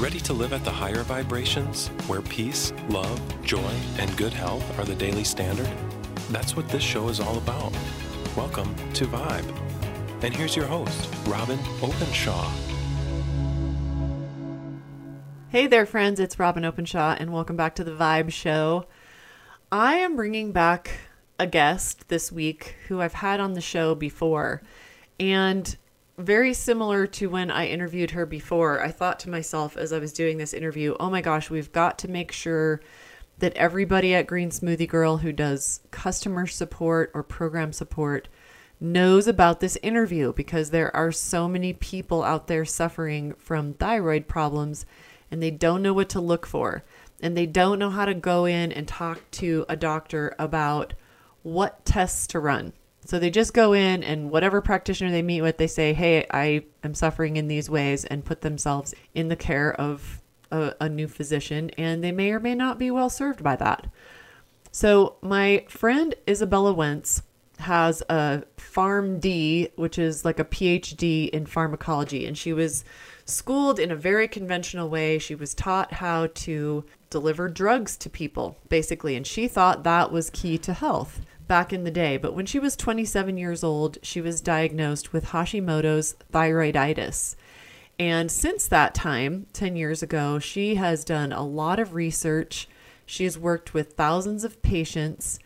Ready to live at the higher vibrations, where peace, love, joy, and good health are the daily standard? That's what this show is all about. Welcome to Vibe. And here's your host, Robyn Openshaw. Hey there, friends. It's Robyn Openshaw, and welcome back to the Vibe Show. I am bringing back a guest this week who I've had on the show before. And very similar to when I interviewed her before, I thought to myself as I was doing this interview, oh my gosh, we've got to make sure that everybody at Green Smoothie Girl who does customer support or program support knows about this interview because there are so many people out there suffering from thyroid problems and they don't know what to look for and they don't know how to go in and talk to a doctor about what tests to run. So they just go in and whatever practitioner they meet with, they say, Hey, I am suffering in these ways and put themselves in the care of a, a new physician. And they may or may not be well served by that. So my friend Izabella Wentz has a PharmD, which is like a PhD in pharmacology. And she was schooled in a very conventional way. She was taught how to deliver drugs to people, basically. And she thought that was key to health back in the day. But when she was 27 years old, she was diagnosed with Hashimoto's thyroiditis. And since that time, 10 years ago, she has done a lot of research. She has worked with thousands of patients.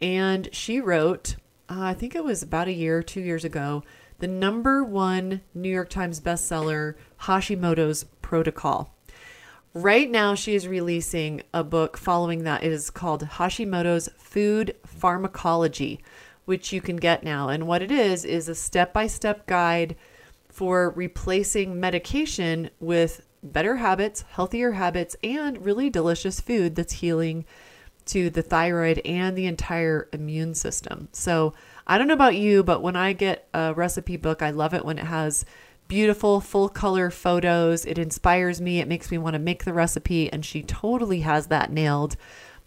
And she wrote, uh, I think it was about a year, two years ago, the number one New York Times bestseller, Hashimoto's Protocol. Right now, she is releasing a book following that. It is called Hashimoto's Food Pharmacology, which you can get now. And what it is, is a step by step guide for replacing medication with better habits, healthier habits, and really delicious food that's healing to the thyroid and the entire immune system. So, I don't know about you, but when I get a recipe book, I love it when it has beautiful full color photos. It inspires me. It makes me want to make the recipe. And she totally has that nailed.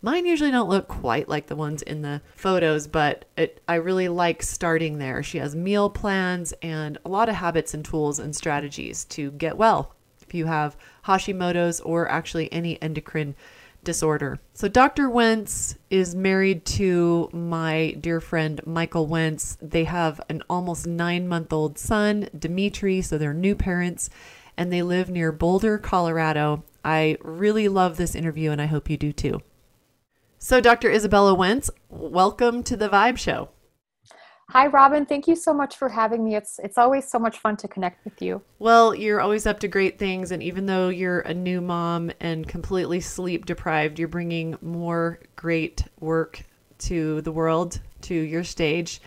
Mine usually don't look quite like the ones in the photos, but it, I really like starting there. She has meal plans and a lot of habits and tools and strategies to get well if you have Hashimoto's or actually any endocrine disorder. So, Dr. Wentz is married to my dear friend Michael Wentz. They have an almost nine month old son, Dimitri. So, they're new parents and they live near Boulder, Colorado. I really love this interview and I hope you do too. So, Dr. Izabella Wentz, welcome to the Vibe Show. Hi, Robyn. Thank you so much for having me. It's it's always so much fun to connect with you. Well, you're always up to great things, and even though you're a new mom and completely sleep deprived, you're bringing more great work to the world, to your stage.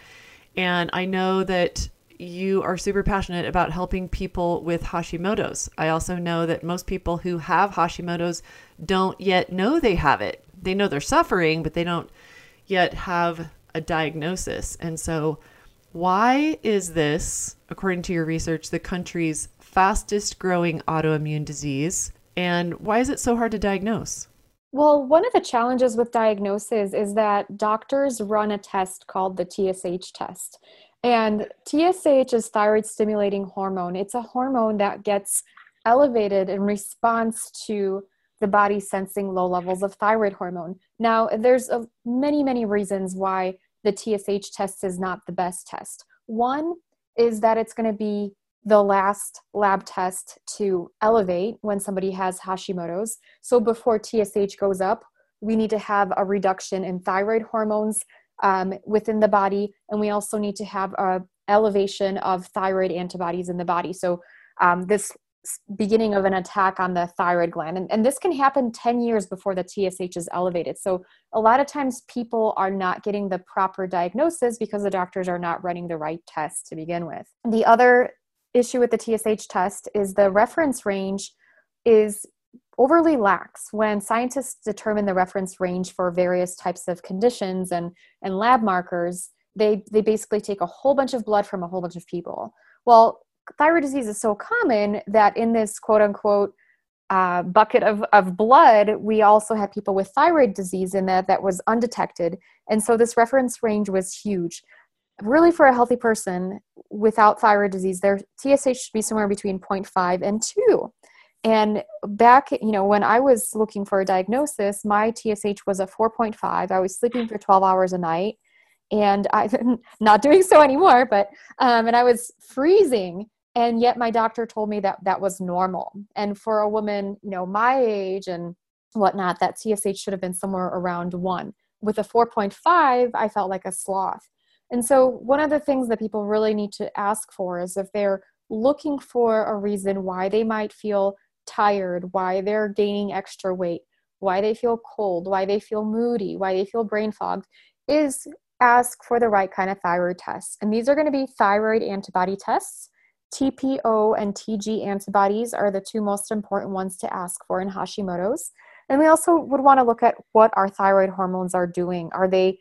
And I know that you are super passionate about helping people with Hashimoto's. I also know that most people who have Hashimoto's don't yet know they have it. They know they're suffering, but they don't yet have a diagnosis. And so, why is this, according to your research, the country's fastest growing autoimmune disease? And why is it so hard to diagnose? Well, one of the challenges with diagnosis is that doctors run a test called the TSH test. And TSH is thyroid stimulating hormone. It's a hormone that gets elevated in response to the body sensing low levels of thyroid hormone. Now, there's a, many, many reasons why the TSH test is not the best test. One is that it's going to be the last lab test to elevate when somebody has Hashimoto's. So before TSH goes up, we need to have a reduction in thyroid hormones um, within the body, and we also need to have a elevation of thyroid antibodies in the body. So um, this beginning of an attack on the thyroid gland. And, and this can happen 10 years before the TSH is elevated. So a lot of times people are not getting the proper diagnosis because the doctors are not running the right test to begin with. The other issue with the TSH test is the reference range is overly lax when scientists determine the reference range for various types of conditions and, and lab markers they, they basically take a whole bunch of blood from a whole bunch of people well thyroid disease is so common that in this quote unquote uh, bucket of, of blood, we also had people with thyroid disease in that that was undetected. And so this reference range was huge. Really, for a healthy person without thyroid disease, their TSH should be somewhere between 0.5 and 2. And back, you know, when I was looking for a diagnosis, my TSH was a 4.5. I was sleeping for 12 hours a night and I'm not doing so anymore, but, um, and I was freezing. And yet my doctor told me that that was normal. And for a woman, you know, my age and whatnot, that TSH should have been somewhere around one. With a 4.5, I felt like a sloth. And so, one of the things that people really need to ask for is if they're looking for a reason why they might feel tired, why they're gaining extra weight, why they feel cold, why they feel moody, why they feel brain fogged, is ask for the right kind of thyroid tests. And these are going to be thyroid antibody tests. TPO and TG antibodies are the two most important ones to ask for in Hashimoto's. And we also would want to look at what our thyroid hormones are doing. Are they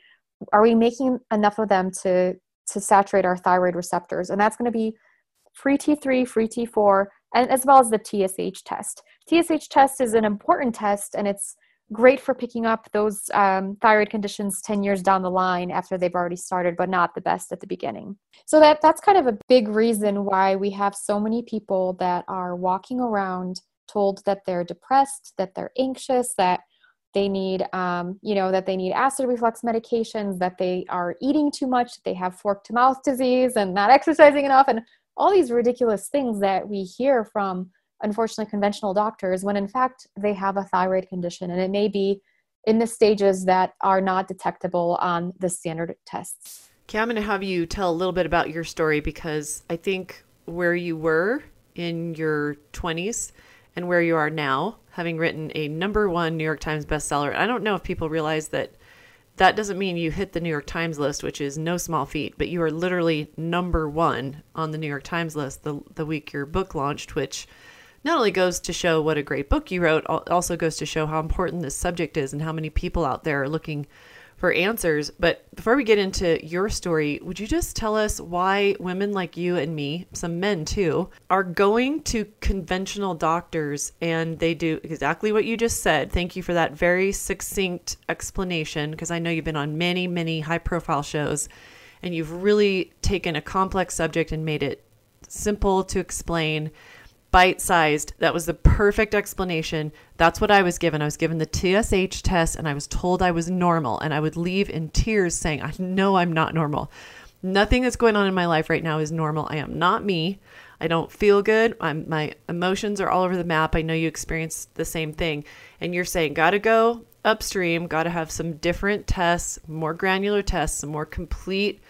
are we making enough of them to to saturate our thyroid receptors? And that's going to be free T3, free T4, and as well as the TSH test. TSH test is an important test and it's great for picking up those um, thyroid conditions 10 years down the line after they've already started but not the best at the beginning. So that that's kind of a big reason why we have so many people that are walking around told that they're depressed that they're anxious that they need um, you know that they need acid reflux medications that they are eating too much that they have fork to mouth disease and not exercising enough and all these ridiculous things that we hear from unfortunately conventional doctors when in fact they have a thyroid condition and it may be in the stages that are not detectable on the standard tests. Okay, I'm going to have you tell a little bit about your story because I think where you were in your 20s and where you are now, having written a number one New York Times bestseller. I don't know if people realize that that doesn't mean you hit the New York Times list, which is no small feat, but you are literally number one on the New York Times list the, the week your book launched, which not only goes to show what a great book you wrote, also goes to show how important this subject is and how many people out there are looking for answers. But before we get into your story, would you just tell us why women like you and me, some men too, are going to conventional doctors and they do exactly what you just said? Thank you for that very succinct explanation because I know you've been on many, many high profile shows and you've really taken a complex subject and made it simple to explain bite sized. That was the perfect explanation. That's what I was given. I was given the TSH test and I was told I was normal. And I would leave in tears saying, I know I'm not normal. Nothing that's going on in my life right now is normal. I am not me. I don't feel good. I'm, my emotions are all over the map. I know you experienced the same thing. And you're saying, got to go upstream, got to have some different tests, more granular tests, some more complete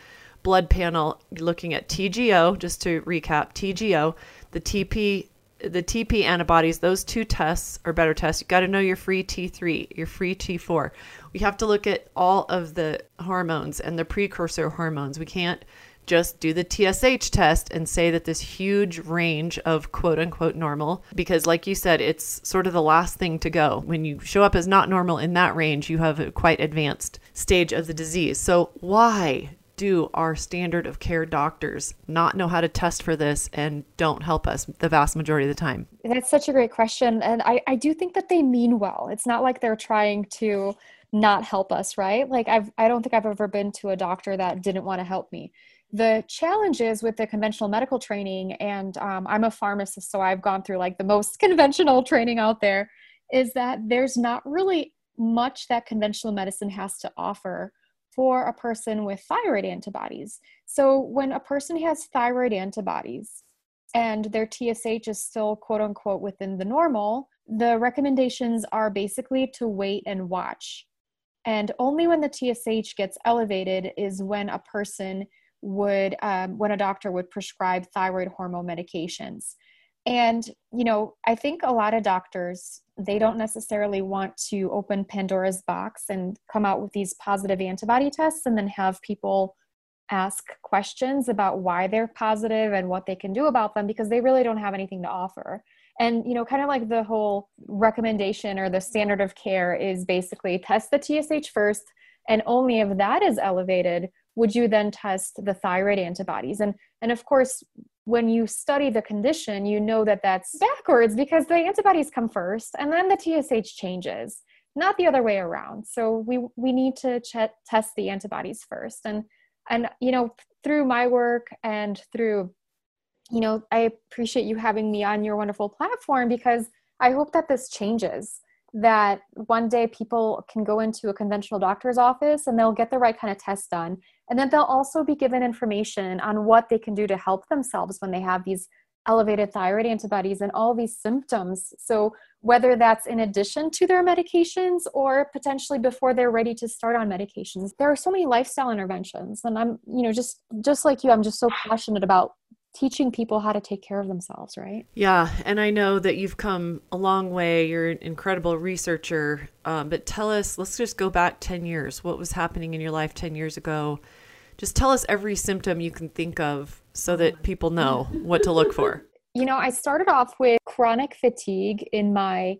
blood panel looking at TGO, just to recap TGO, the TP the TP antibodies, those two tests are better tests. You got to know your free T3, your free T4. We have to look at all of the hormones and the precursor hormones. We can't just do the TSH test and say that this huge range of quote unquote normal, because like you said, it's sort of the last thing to go. When you show up as not normal in that range, you have a quite advanced stage of the disease. So, why do our standard of care doctors not know how to test for this and don't help us the vast majority of the time? That's such a great question. And I, I do think that they mean well. It's not like they're trying to not help us, right? Like I've I don't think I've ever been to a doctor that didn't want to help me. The challenges with the conventional medical training, and um, I'm a pharmacist, so I've gone through like the most conventional training out there, is that there's not really much that conventional medicine has to offer for a person with thyroid antibodies. So when a person has thyroid antibodies and their TSH is still quote unquote within the normal, the recommendations are basically to wait and watch. And only when the TSH gets elevated is when a person would, um, when a doctor would prescribe thyroid hormone medications. And, you know, I think a lot of doctors, they don't necessarily want to open Pandora's box and come out with these positive antibody tests and then have people ask questions about why they're positive and what they can do about them because they really don't have anything to offer. And, you know, kind of like the whole recommendation or the standard of care is basically test the TSH first, and only if that is elevated would you then test the thyroid antibodies. And, and of course, when you study the condition, you know that that's backwards because the antibodies come first and then the TSH changes, not the other way around. So we we need to ch- test the antibodies first. And and you know through my work and through you know, I appreciate you having me on your wonderful platform because I hope that this changes. That one day people can go into a conventional doctor's office and they'll get the right kind of test done. And then they'll also be given information on what they can do to help themselves when they have these elevated thyroid antibodies and all these symptoms. So, whether that's in addition to their medications or potentially before they're ready to start on medications, there are so many lifestyle interventions. And I'm, you know, just just like you, I'm just so passionate about teaching people how to take care of themselves, right? Yeah, and I know that you've come a long way. You're an incredible researcher. Um, but tell us, let's just go back 10 years. What was happening in your life 10 years ago? Just tell us every symptom you can think of so that people know what to look for. You know, I started off with chronic fatigue in my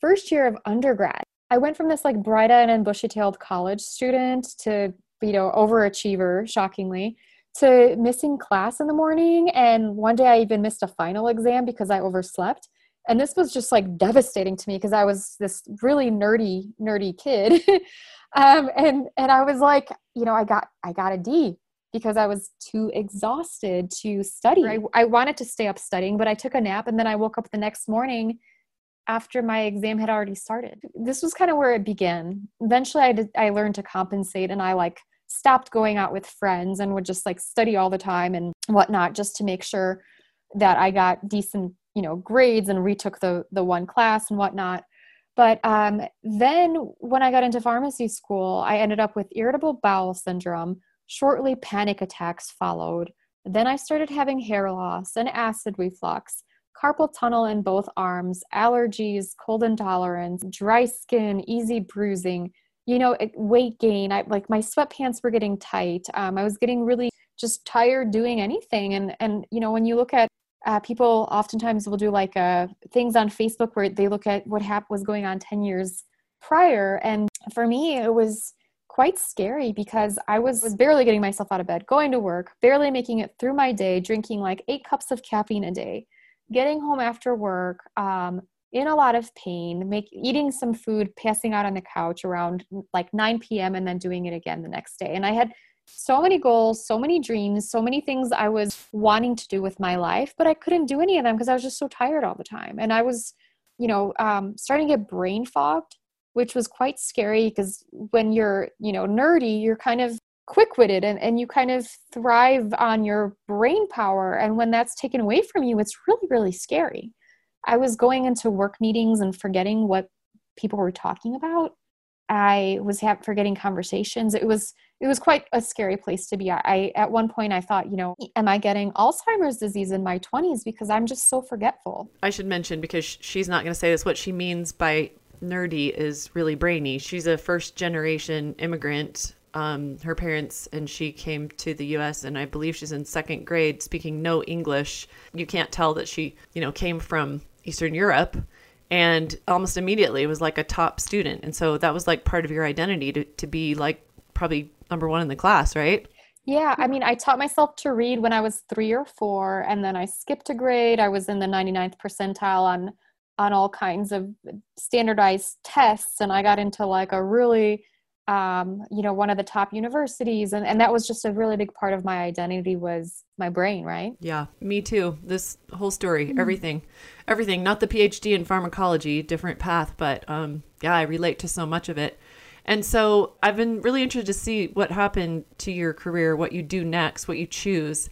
first year of undergrad. I went from this like bright-eyed and bushy-tailed college student to, you know, overachiever, shockingly, to missing class in the morning. And one day I even missed a final exam because I overslept. And this was just like devastating to me because I was this really nerdy, nerdy kid. um, and and I was like, you know, I got I got a D because I was too exhausted to study. I, I wanted to stay up studying, but I took a nap and then I woke up the next morning after my exam had already started. This was kind of where it began. Eventually, I did, I learned to compensate and I like stopped going out with friends and would just like study all the time and whatnot just to make sure that I got decent, you know, grades and retook the the one class and whatnot. But um, then when I got into pharmacy school, I ended up with irritable bowel syndrome Shortly, panic attacks followed. Then I started having hair loss and acid reflux, carpal tunnel in both arms, allergies, cold intolerance, dry skin, easy bruising, you know, weight gain. I like my sweatpants were getting tight. Um, I was getting really just tired doing anything. And and you know, when you look at uh, people, oftentimes will do like uh, things on Facebook where they look at what hap- was going on ten years prior. And for me, it was quite scary because I was, was barely getting myself out of bed, going to work, barely making it through my day, drinking like eight cups of caffeine a day, getting home after work, um, in a lot of pain, make, eating some food, passing out on the couch around like 9 p.m., and then doing it again the next day. And I had so many goals, so many dreams, so many things I was wanting to do with my life, but I couldn't do any of them because I was just so tired all the time. And I was, you know, um, starting to get brain fogged which was quite scary because when you're you know nerdy you're kind of quick-witted and, and you kind of thrive on your brain power and when that's taken away from you it's really really scary i was going into work meetings and forgetting what people were talking about i was ha- forgetting conversations it was it was quite a scary place to be I at one point i thought you know am i getting alzheimer's disease in my 20s because i'm just so forgetful i should mention because she's not going to say this what she means by nerdy is really brainy. She's a first generation immigrant. Um, her parents and she came to the U.S. and I believe she's in second grade, speaking no English. You can't tell that she, you know, came from Eastern Europe, and almost immediately was like a top student. And so that was like part of your identity to to be like probably number one in the class, right? Yeah, I mean, I taught myself to read when I was three or four, and then I skipped a grade. I was in the 99th percentile on on all kinds of standardized tests and i got into like a really um, you know one of the top universities and, and that was just a really big part of my identity was my brain right yeah me too this whole story mm-hmm. everything everything not the phd in pharmacology different path but um, yeah i relate to so much of it and so i've been really interested to see what happened to your career what you do next what you choose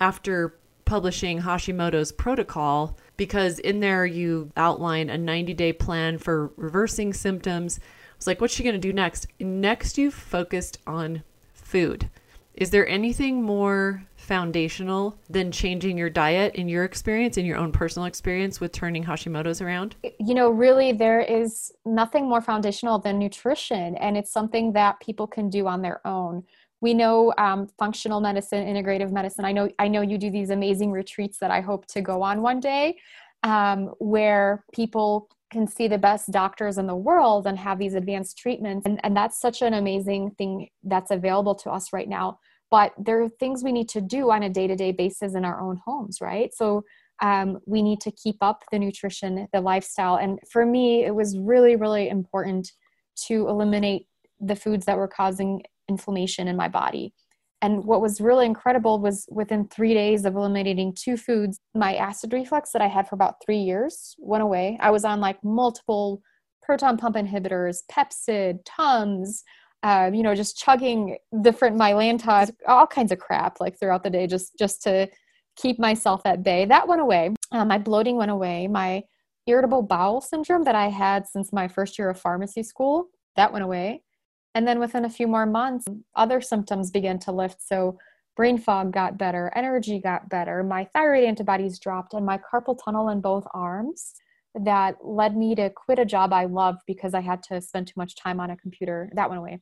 after publishing hashimoto's protocol because in there you outline a 90 day plan for reversing symptoms. Was like, what's she going to do next? Next, you focused on food. Is there anything more foundational than changing your diet in your experience, in your own personal experience with turning Hashimoto's around? You know, really, there is nothing more foundational than nutrition, and it's something that people can do on their own we know um, functional medicine integrative medicine i know i know you do these amazing retreats that i hope to go on one day um, where people can see the best doctors in the world and have these advanced treatments. And, and that's such an amazing thing that's available to us right now. But there are things we need to do on a day-to-day basis in our own homes right? So um, we need to keep up the nutrition the lifestyle. And for me it was really really important to eliminate the foods that were causing inflammation in my body. And what was really incredible was within three days of eliminating two foods, my acid reflux that I had for about three years went away. I was on like multiple proton pump inhibitors, Pepcid, Tums, um, you know, just chugging different Mylanta, all kinds of crap like throughout the day, just just to keep myself at bay. That went away. Uh, my bloating went away. My irritable bowel syndrome that I had since my first year of pharmacy school that went away. And then within a few more months, other symptoms began to lift. So brain fog got better, energy got better, my thyroid antibodies dropped, and my carpal tunnel in both arms that led me to quit a job I loved because I had to spend too much time on a computer. That went away.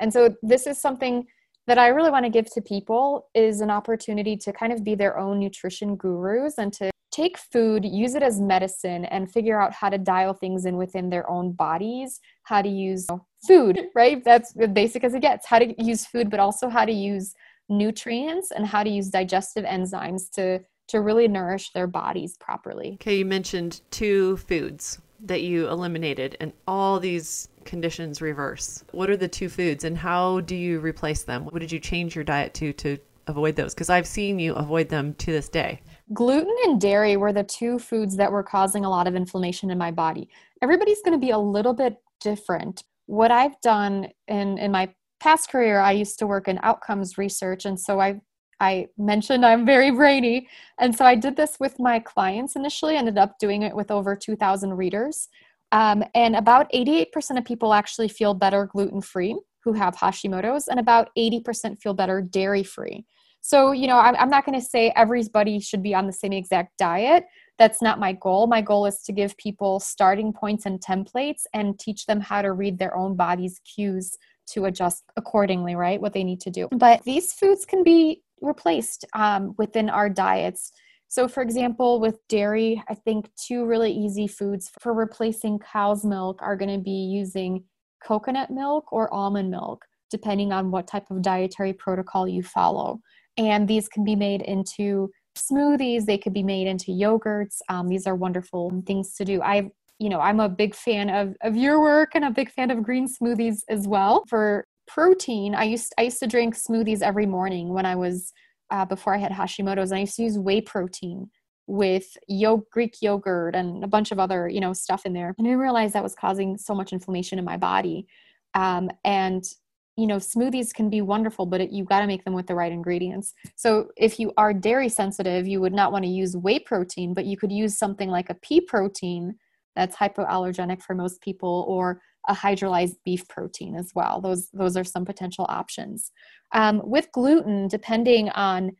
And so this is something that I really want to give to people is an opportunity to kind of be their own nutrition gurus and to take food, use it as medicine, and figure out how to dial things in within their own bodies, how to use food, right? That's as basic as it gets. How to use food, but also how to use nutrients and how to use digestive enzymes to to really nourish their bodies properly. Okay, you mentioned two foods that you eliminated and all these conditions reverse. What are the two foods and how do you replace them? What did you change your diet to to avoid those? Because I've seen you avoid them to this day. Gluten and dairy were the two foods that were causing a lot of inflammation in my body. Everybody's going to be a little bit different. What I've done in, in my past career, I used to work in outcomes research. And so I I mentioned I'm very brainy. And so I did this with my clients initially, ended up doing it with over 2,000 readers. Um, and about 88% of people actually feel better gluten free who have Hashimoto's, and about 80% feel better dairy free. So, you know, I'm, I'm not going to say everybody should be on the same exact diet. That's not my goal. My goal is to give people starting points and templates and teach them how to read their own body's cues to adjust accordingly, right? What they need to do. But these foods can be replaced um, within our diets. So, for example, with dairy, I think two really easy foods for replacing cow's milk are going to be using coconut milk or almond milk, depending on what type of dietary protocol you follow and these can be made into smoothies they could be made into yogurts. Um, these are wonderful things to do. I you know i'm a big fan of, of your work and a big fan of green smoothies as well. For protein i used i used to drink smoothies every morning when i was uh, before i had hashimoto's and i used to use whey protein with yo- greek yogurt and a bunch of other you know stuff in there. And i didn't realize that was causing so much inflammation in my body. Um, and you know smoothies can be wonderful but it, you got to make them with the right ingredients. So if you are dairy sensitive you would not want to use whey protein but you could use something like a pea protein that's hypoallergenic for most people or a hydrolyzed beef protein as well. Those those are some potential options. Um, with gluten depending on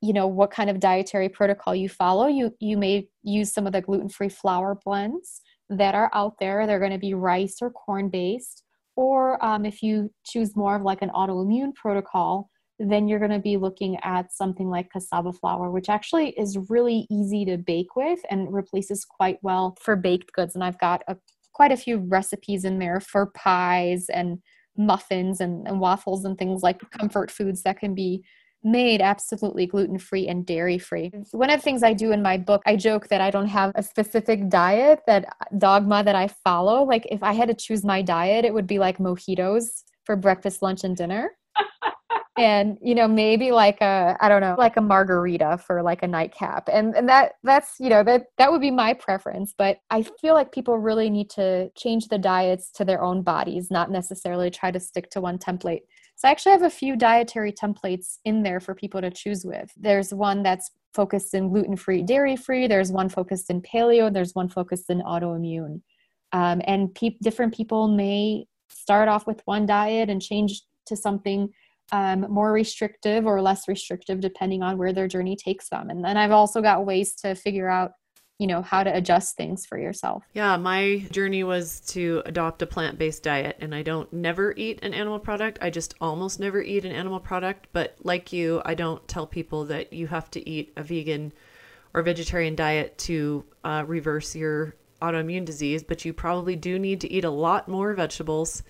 you know what kind of dietary protocol you follow you you may use some of the gluten-free flour blends that are out there. They're going to be rice or corn based or um, if you choose more of like an autoimmune protocol, then you're going to be looking at something like cassava flour, which actually is really easy to bake with and replaces quite well for baked goods. And I've got a, quite a few recipes in there for pies and muffins and, and waffles and things like comfort foods that can be made absolutely gluten free and dairy free. One of the things I do in my book, I joke that I don't have a specific diet that uh, dogma that I follow. Like if I had to choose my diet, it would be like mojitos for breakfast, lunch, and dinner. and you know maybe like a i don't know like a margarita for like a nightcap and and that that's you know that that would be my preference but i feel like people really need to change the diets to their own bodies not necessarily try to stick to one template so I actually have a few dietary templates in there for people to choose with. There's one that's focused in gluten free, dairy free. There's one focused in paleo. There's one focused in autoimmune. Um, and pe- different people may start off with one diet and change to something um, more restrictive or less restrictive depending on where their journey takes them. And then I've also got ways to figure out you know how to adjust things for yourself. Yeah my journey was to adopt a plant-based diet and i don't never eat an animal product. I just almost never eat an animal product but like you i don't tell people that you have to eat a vegan or vegetarian diet to uh, reverse your autoimmune disease but you probably do need to eat a lot more vegetables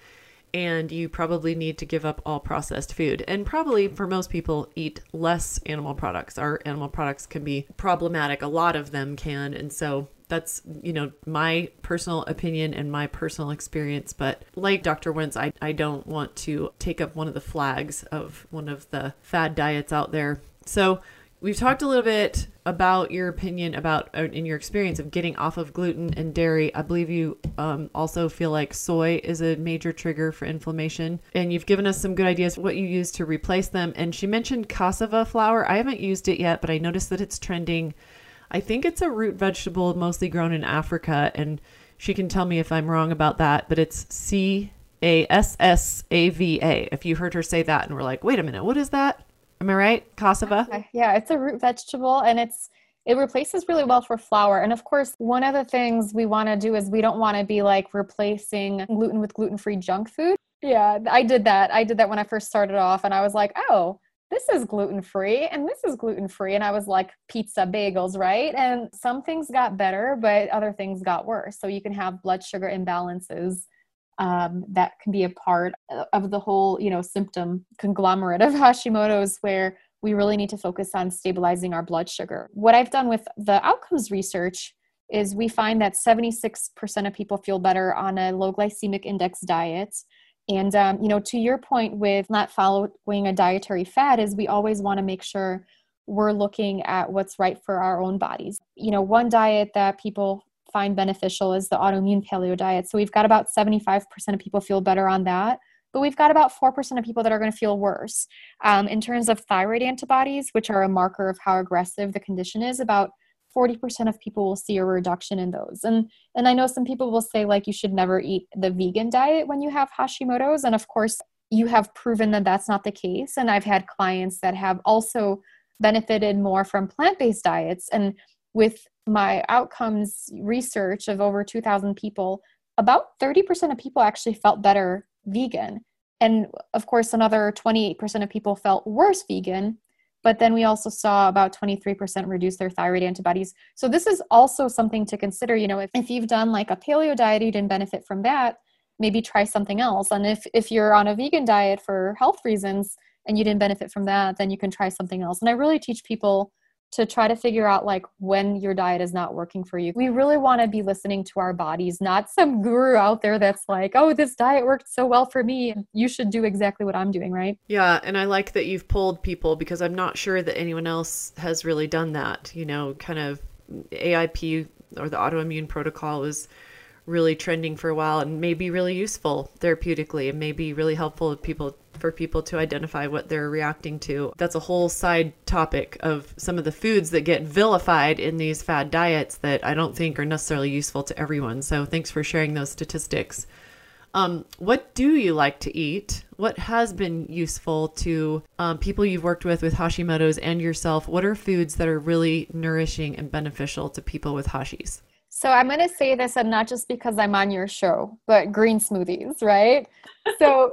and you probably need to give up all processed food. And probably for most people, eat less animal products. Our animal products can be problematic, a lot of them can. And so that's, you know, my personal opinion and my personal experience. But like Dr. Wentz, I, I don't want to take up one of the flags of one of the fad diets out there. So we've talked a little bit about your opinion about uh, in your experience of getting off of gluten and dairy. I believe you um, also feel like soy is a major trigger for inflammation. And you've given us some good ideas what you use to replace them. And she mentioned cassava flour. I haven't used it yet but i noticed that it's trending. I think it's a root vegetable mostly grown in africa and she can tell me if i'm wrong about that but it's c a s s a v a. If you heard her say that and we're like wait a minute what is that Am I right? Cassava? Yeah, it's a root vegetable and it's it replaces really well for flour. And of course, one of the things we want to do is we don't want to be like replacing gluten with gluten-free junk food. Yeah, I did that. I did that when I first started off and I was like, "Oh, this is gluten free and this is gluten free. And I was like, pizza, bagels, right? And some things got better, but other things got worse. So you can have blood sugar imbalances um, that can be a part of the whole you know symptom conglomerate of hashimoto's where we really need to focus on stabilizing our blood sugar. What i've done with the outcomes research is we find that 76% of people feel better on a low glycemic index diet. And um, you know to your point with not following a dietary fad is we always want to make sure we're looking at what's right for our own bodies. You know one diet that people find beneficial is the autoimmune paleo diet. So we've got about 75% of people feel better on that, but we've got about 4% of people that are going to feel worse. Um, in terms of thyroid antibodies, which are a marker of how aggressive the condition is, about 40% of people will see a reduction in those. And and I know some people will say like you should never eat the vegan diet when you have Hashimoto's and of course you have proven that that's not the case and I've had clients that have also benefited more from plant-based diets and with my outcomes research of over 2,000 people, about 30% of people actually felt better vegan. And of course, another 28% of people felt worse vegan. But then we also saw about 23% reduce their thyroid antibodies. So this is also something to consider. You know, if, if you've done like a paleo diet, you didn't benefit from that, maybe try something else. And if, if you're on a vegan diet for health reasons and you didn't benefit from that, then you can try something else. And I really teach people to try to figure out like when your diet is not working for you. We really want to be listening to our bodies, not some guru out there that's like, "Oh, this diet worked so well for me, you should do exactly what I'm doing," right? Yeah, and I like that you've pulled people because I'm not sure that anyone else has really done that. You know, kind of AIP or the autoimmune protocol is really trending for a while and may be really useful therapeutically and may be really helpful to people for people to identify what they're reacting to. That's a whole side topic of some of the foods that get vilified in these fad diets that I don't think are necessarily useful to everyone. So thanks for sharing those statistics. Um, what do you like to eat? What has been useful to um, people you've worked with with Hashimoto's and yourself? What are foods that are really nourishing and beneficial to people with Hashis? So I'm going to say this, and not just because I'm on your show, but green smoothies, right? so,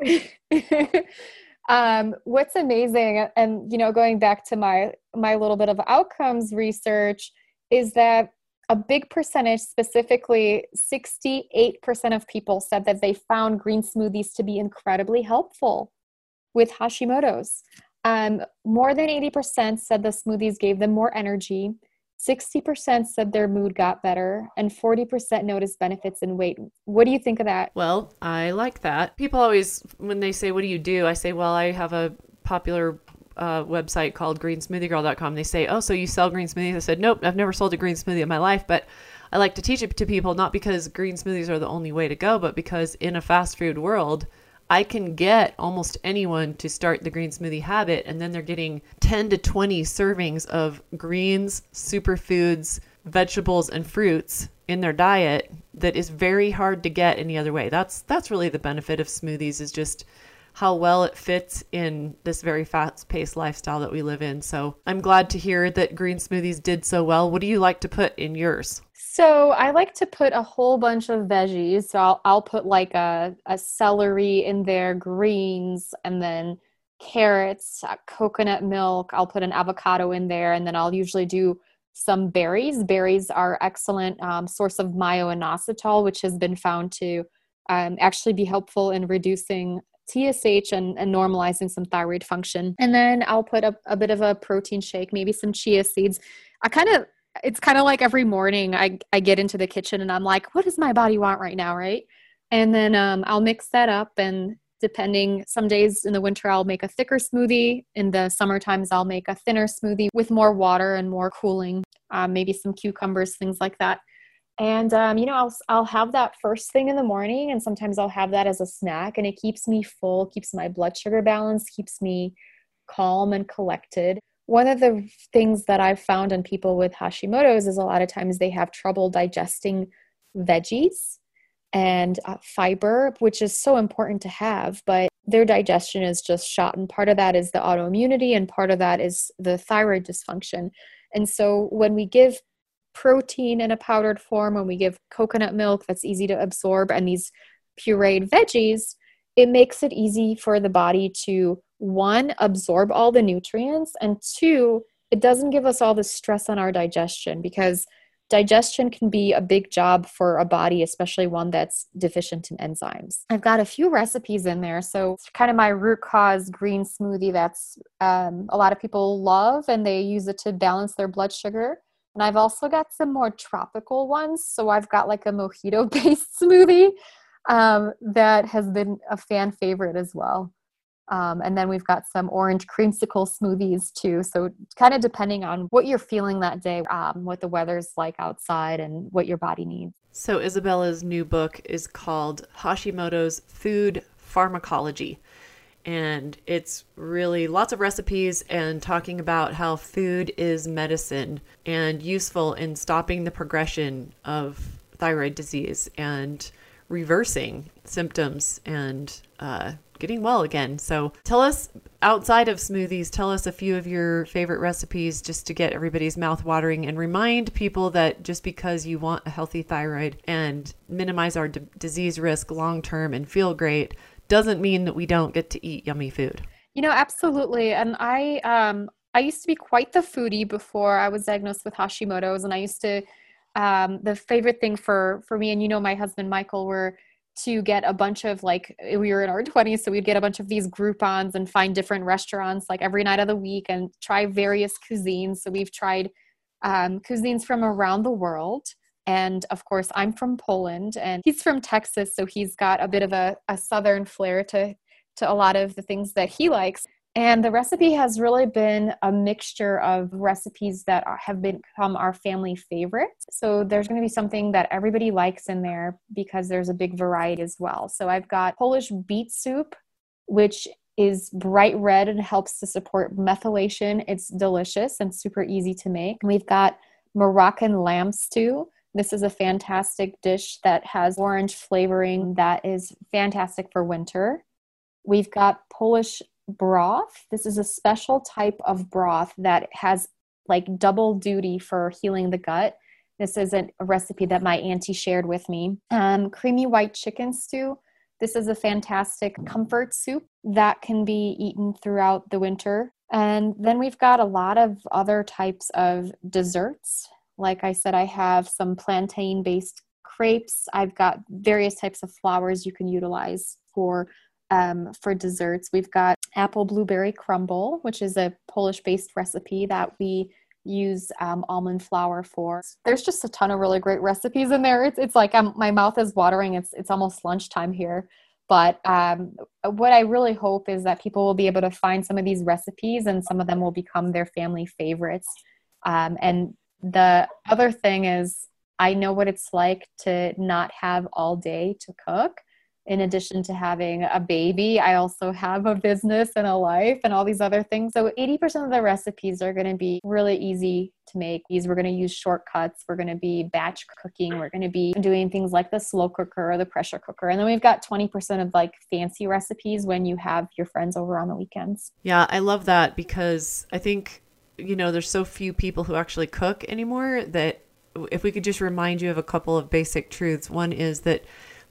um, what's amazing, and you know, going back to my my little bit of outcomes research, is that a big percentage, specifically 68% of people, said that they found green smoothies to be incredibly helpful with Hashimoto's. Um, more than 80% said the smoothies gave them more energy. 60% said their mood got better and 40% noticed benefits in weight. What do you think of that? Well, I like that. People always, when they say, What do you do? I say, Well, I have a popular uh, website called greensmoothiegirl.com. They say, Oh, so you sell green smoothies? I said, Nope, I've never sold a green smoothie in my life, but I like to teach it to people not because green smoothies are the only way to go, but because in a fast food world, I can get almost anyone to start the green smoothie habit, and then they're getting 10 to 20 servings of greens, superfoods, vegetables, and fruits in their diet that is very hard to get any other way. That's that's really the benefit of smoothies is just how well it fits in this very fast-paced lifestyle that we live in. So, I'm glad to hear that green smoothies did so well. What do you like to put in yours? So I like to put a whole bunch of veggies. So I'll, I'll put like a, a celery in there, greens, and then carrots, uh, coconut milk. I'll put an avocado in there, and then I'll usually do some berries. Berries are excellent um, source of myo-inositol, which has been found to um, actually be helpful in reducing TSH and, and, normalizing some thyroid function. And then I'll put a, a bit of a protein shake, maybe some chia seeds. I kind of it's kind of like every morning I, I get into the kitchen and I'm like, what does my body want right now? Right. And then um, I'll mix that up. And depending, some days in the winter, I'll make a thicker smoothie. In the summer times, I'll make a thinner smoothie with more water and more cooling, um, maybe some cucumbers, things like that. And, um, you know, I'll, I'll have that first thing in the morning. And sometimes I'll have that as a snack. And it keeps me full, keeps my blood sugar balanced, keeps me calm and collected one of the things that I've found in people with Hashimoto's is a lot of times they have trouble digesting veggies and uh, fiber, which is so important to have, but their digestion is just shot. And part of that is the autoimmunity, and part of that is the thyroid dysfunction. And so when we give protein in a powdered form, when we give coconut milk that's easy to absorb, and these pureed veggies, it makes it easy for the body to one, absorb all the nutrients, and two, it doesn't give us all the stress on our digestion because digestion can be a big job for a body, especially one that's deficient in enzymes. I've got a few recipes in there. So, it's kind of my root cause green smoothie that's um, a lot of people love and they use it to balance their blood sugar. And I've also got some more tropical ones. So, I've got like a mojito based smoothie um, that has been a fan favorite as well. Um, and then we've got some orange creamsicle smoothies too. So, kind of depending on what you're feeling that day, um, what the weather's like outside, and what your body needs. So, Izabella's new book is called Hashimoto's Food Pharmacology. And it's really lots of recipes and talking about how food is medicine and useful in stopping the progression of thyroid disease and reversing symptoms and uh, getting well again. So tell us outside of smoothies, tell us a few of your favorite recipes just to get everybody's mouth watering and remind people that just because you want a healthy thyroid and minimize our d- disease risk long term and feel great doesn't mean that we don't get to eat yummy food. You know, absolutely. And I um I used to be quite the foodie before I was diagnosed with Hashimoto's and I used to um the favorite thing for for me and you know my husband Michael were to get a bunch of like we were in our 20s so we'd get a bunch of these groupons and find different restaurants like every night of the week and try various cuisines. So we've tried um, cuisines from around the world. And of course i'm from poland and he's from texas so he's got a bit of a, a southern flair to to a lot of the things that he likes and the recipe has really been a mixture of recipes that have become our family favorites. So there's going to be something that everybody likes in there because there's a big variety as well. So I've got Polish beet soup, which is bright red and helps to support methylation. It's delicious and super easy to make. We've got Moroccan lamb stew. This is a fantastic dish that has orange flavoring that is fantastic for winter. We've got Polish broth. This is a special type of broth that has like double duty for healing the gut. This is a, recipe that my auntie shared with me. Um, creamy white chicken stew. This is a fantastic comfort soup that can be eaten throughout the winter. And then we've got a lot of other types of desserts. Like I said, I have some plantain based crepes. I've got various types of flours you can utilize for um, for desserts. We've got apple blueberry crumble, which is a Polish based recipe that we use um, almond flour for. There's just a ton of really great recipes in there. It's, it's like I'm, my mouth is watering. It's, it's almost lunchtime here. But um, what I really hope is that people will be able to find some of these recipes and some of them will become their family favorites. Um, and the other thing is, I know what it's like to not have all day to cook in addition to having a baby, I also have a business and a life and all these other things. So 80% of the recipes are going to be really easy to make. These we're going to use shortcuts. We're going to be batch cooking. We're going to be doing things like the slow cooker or the pressure cooker. And then we've got 20% of like fancy recipes when you have your friends over on the weekends. Yeah, I love that because I think, you know, there's so few people who actually cook anymore that if we could just remind you of a couple of basic truths. One is that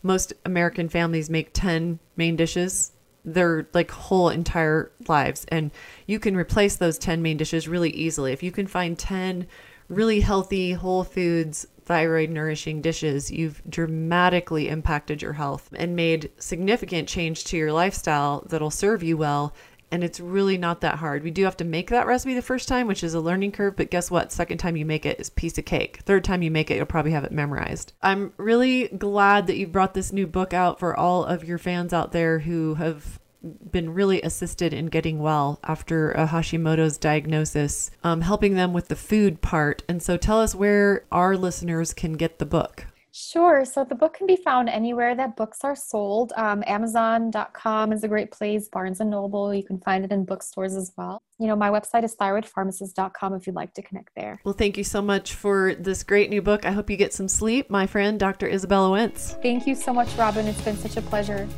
most American families make 10 main dishes their like whole entire lives and you can replace those 10 main dishes really easily. If you can find 10 really healthy whole foods thyroid nourishing dishes you've dramatically impacted your health and made significant change to your lifestyle that'll serve you well and it's really not that hard. We do have to make that recipe the first time, which is a learning curve, but guess what? Second time you make it is piece of cake. Third time you make it, you'll probably have it memorized. I'm really glad that you brought this new book out for all of your fans out there who have been really assisted in getting well after a Hashimoto's diagnosis, um, helping them with the food part. And so tell us where our listeners can get the book. Sure. So the book can be found anywhere that books are sold. Um, Amazon.com is a great place, Barnes and Noble. You can find it in bookstores as well. You know, my website is thyroidpharmacist.com if you'd like to connect there. Well, thank you so much for this great new book. I hope you get some sleep, my friend, Dr. Izabella Wentz. Thank you so much, Robyn. It's been such a pleasure.